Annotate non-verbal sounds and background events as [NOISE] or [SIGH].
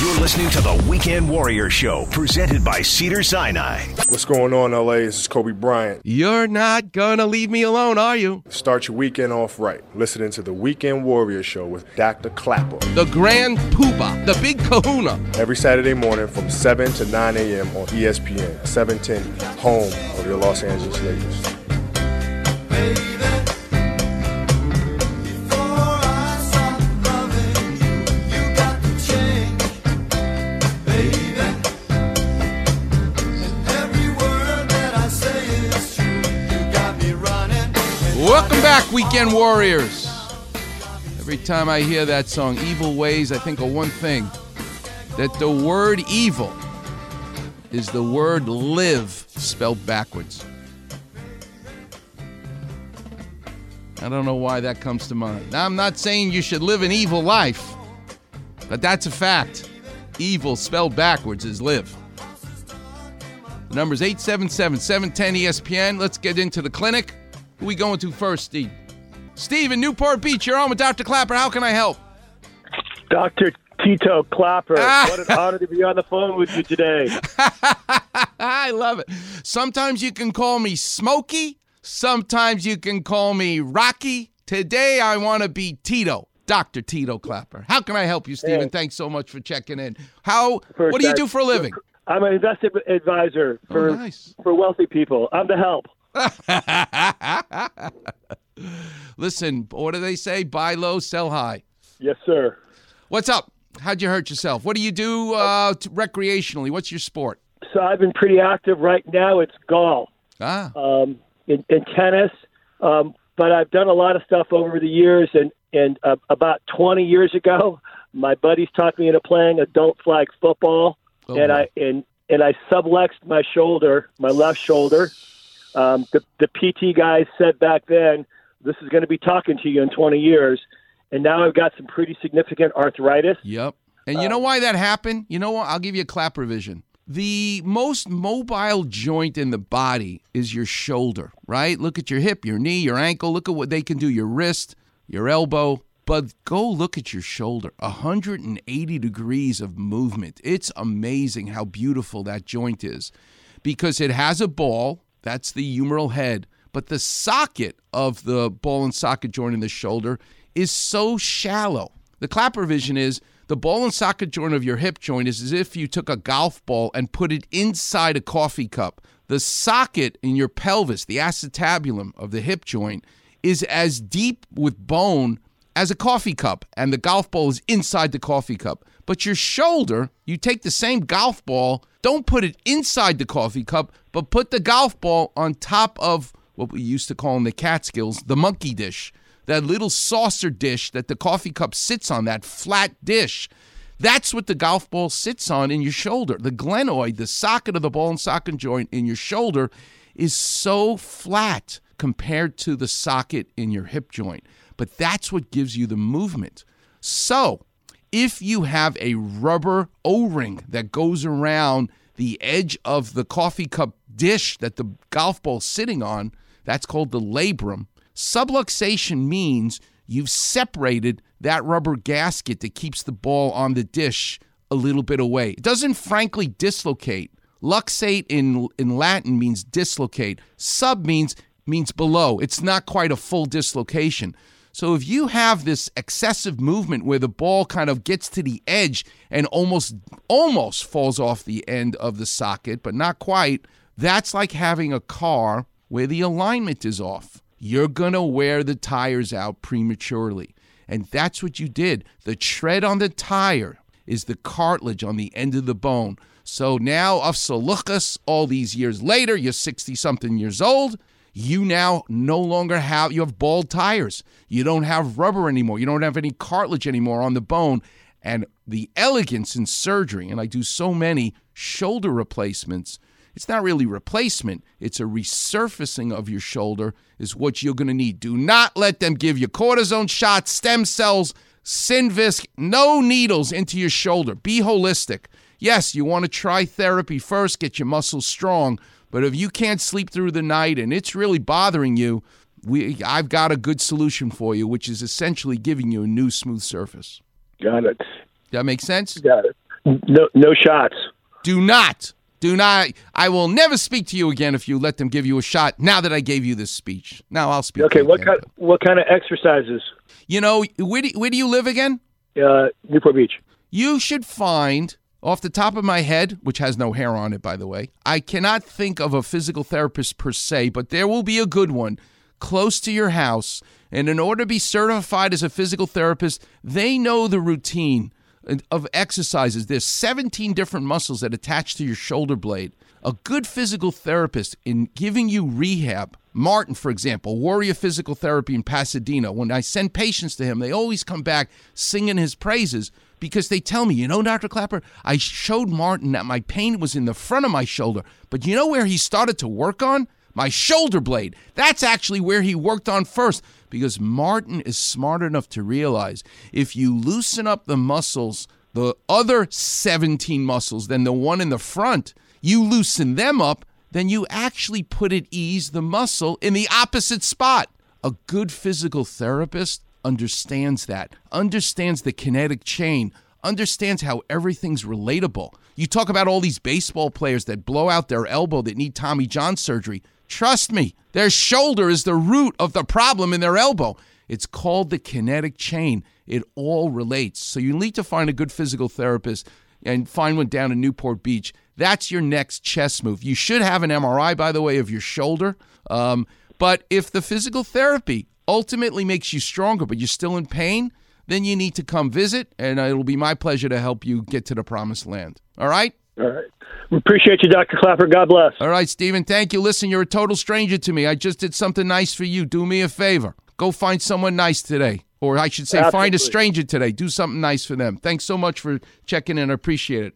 You're listening to the Weekend Warrior Show, presented by Cedar Sinai. What's going on, LA? This is Kobe Bryant. You're not gonna leave me alone, are you? Start your weekend off right. Listening to the Weekend Warrior Show with Dr. Clapper. The Grand Poobah, the Big Kahuna. Every Saturday morning from 7 to 9 a.m. on ESPN, 710, home of your Los Angeles Lakers. Back, Weekend Warriors. Every time I hear that song, Evil Ways, I think of one thing that the word evil is the word live spelled backwards. I don't know why that comes to mind. Now, I'm not saying you should live an evil life, but that's a fact. Evil spelled backwards is live. The number's 877 710 ESPN. Let's get into the clinic. Who we going to first, Steve? Steve in Newport Beach, you're on with Dr. Clapper. How can I help? Dr. Tito Clapper, Ah. what an honor to be on the phone with you today. [LAUGHS] I love it. Sometimes you can call me Smokey. Sometimes you can call me Rocky. Today I want to be Tito, Dr. Tito Clapper. How can I help you, Steven? Hey. Thanks so much for checking in. How? First, what do you do for a living? I'm an investment advisor for, Oh, nice. for wealthy people. I'm the help. [LAUGHS] Listen, what do they say? Buy low, sell high. Yes, sir. What's up? How'd you hurt yourself? What do you do uh, t- recreationally? What's your sport? So I've been pretty active right now. It's golf, Ah, um, in, in tennis, um, but I've done a lot of stuff over the years. And and uh, about 20 years ago, my buddies talked me into playing adult flag football, Oh, and. I and and I subluxed my shoulder, my left shoulder. Um, the the PT guys said back then, this is going to be talking to you in 20 years, and now I've got some pretty significant arthritis. Yep. And you know why that happened? You know what? I'll give you a clapper vision. The most mobile joint in the body is your shoulder, right? Look at your hip, your knee, your ankle. Look at what they can do, your wrist, your elbow. But go look at your shoulder 180 degrees of movement. It's amazing how beautiful that joint is because it has a ball, that's the humeral head, but the socket of the ball and socket joint in the shoulder is so shallow. The clapper vision is the ball and socket joint of your hip joint is as if you took a golf ball and put it inside a coffee cup. The socket in your pelvis, the acetabulum of the hip joint, is as deep with bone as a coffee cup, and the golf ball is inside the coffee cup. But your shoulder, you take the same golf ball, don't put it inside the coffee cup, but put the golf ball on top of what we used to call in the Catskills the monkey dish, that little saucer dish that the coffee cup sits on, that flat dish. That's what the golf ball sits on in your shoulder. The glenoid, the socket of the ball and socket joint in your shoulder, is so flat compared to the socket in your hip joint. But that's what gives you the movement. So, if you have a rubber O ring that goes around the edge of the coffee cup dish that the golf ball's sitting on, that's called the labrum. Subluxation means you've separated that rubber gasket that keeps the ball on the dish a little bit away. It doesn't frankly dislocate. Luxate in in Latin means dislocate. Sub means means below. It's not quite a full dislocation. So if you have this excessive movement where the ball kind of gets to the edge and almost almost falls off the end of the socket, but not quite, that's like having a car where the alignment is off. You're going to wear the tires out prematurely. And that's what you did. The tread on the tire is the cartilage on the end of the bone. So now, Afsaluchas, all these years later, you're 60 something years old. You now no longer have, you have bald tires. You don't have rubber anymore. You don't have any cartilage anymore on the bone. And the elegance in surgery, and I do so many shoulder replacements, it's not really replacement, it's a resurfacing of your shoulder, is what you're going to need. Do not let them give you cortisone shots, stem cells, Synvisc, no needles into your shoulder. Be holistic. Yes, you want to try therapy first, get your muscles strong, but if you can't sleep through the night and it's really bothering you, we I've got a good solution for you, which is essentially giving you a new smooth surface. Got it. That makes sense? Got it. No, no shots. Do not. Do not. I will never speak to you again if you let them give you a shot. Now that I gave you this speech, now I'll speak. Okay, to what again. kind? What kind of exercises? You know, where do, where do you live again? Uh, Newport Beach. You should find, off the top of my head, which has no hair on it, by the way, I cannot think of a physical therapist per se, but there will be a good one close to your house. And in order to be certified as a physical therapist, they know the routine of exercises. There's 17 different muscles that attach to your shoulder blade. A good physical therapist in giving you rehab, Martin, for example, Warrior Physical Therapy in Pasadena, when I send patients to him, they always come back singing his praises because they tell me, you know, Dr. Clapper, I showed Martin that my pain was in the front of my shoulder, but you know where he started to work on? My shoulder blade. That's actually where he worked on first because Martin is smart enough to realize if you loosen up the muscles, the other 17 muscles than the one in the front, you loosen them up, then you actually put at ease the muscle in the opposite spot. A good physical therapist understands that, understands the kinetic chain, understands how everything's relatable. You talk about all these baseball players that blow out their elbow that need Tommy John surgery. Trust me, their shoulder is the root of the problem in their elbow. It's called the kinetic chain. It all relates. So you need to find a good physical therapist and find one down in Newport Beach. That's your next chess move. You should have an MRI, by the way, of your shoulder. Um, but if the physical therapy ultimately makes you stronger, but you're still in pain, then you need to come visit, and uh, it'll be my pleasure to help you get to the promised land. All right? All right. We appreciate you, Dr. Clapper. God bless. All right, Stephen. Thank you. Listen, you're a total stranger to me. I just did something nice for you. Do me a favor. Go find someone nice today. Or I should say, find a stranger today. Do something nice for them. Thanks so much for checking in. I appreciate it.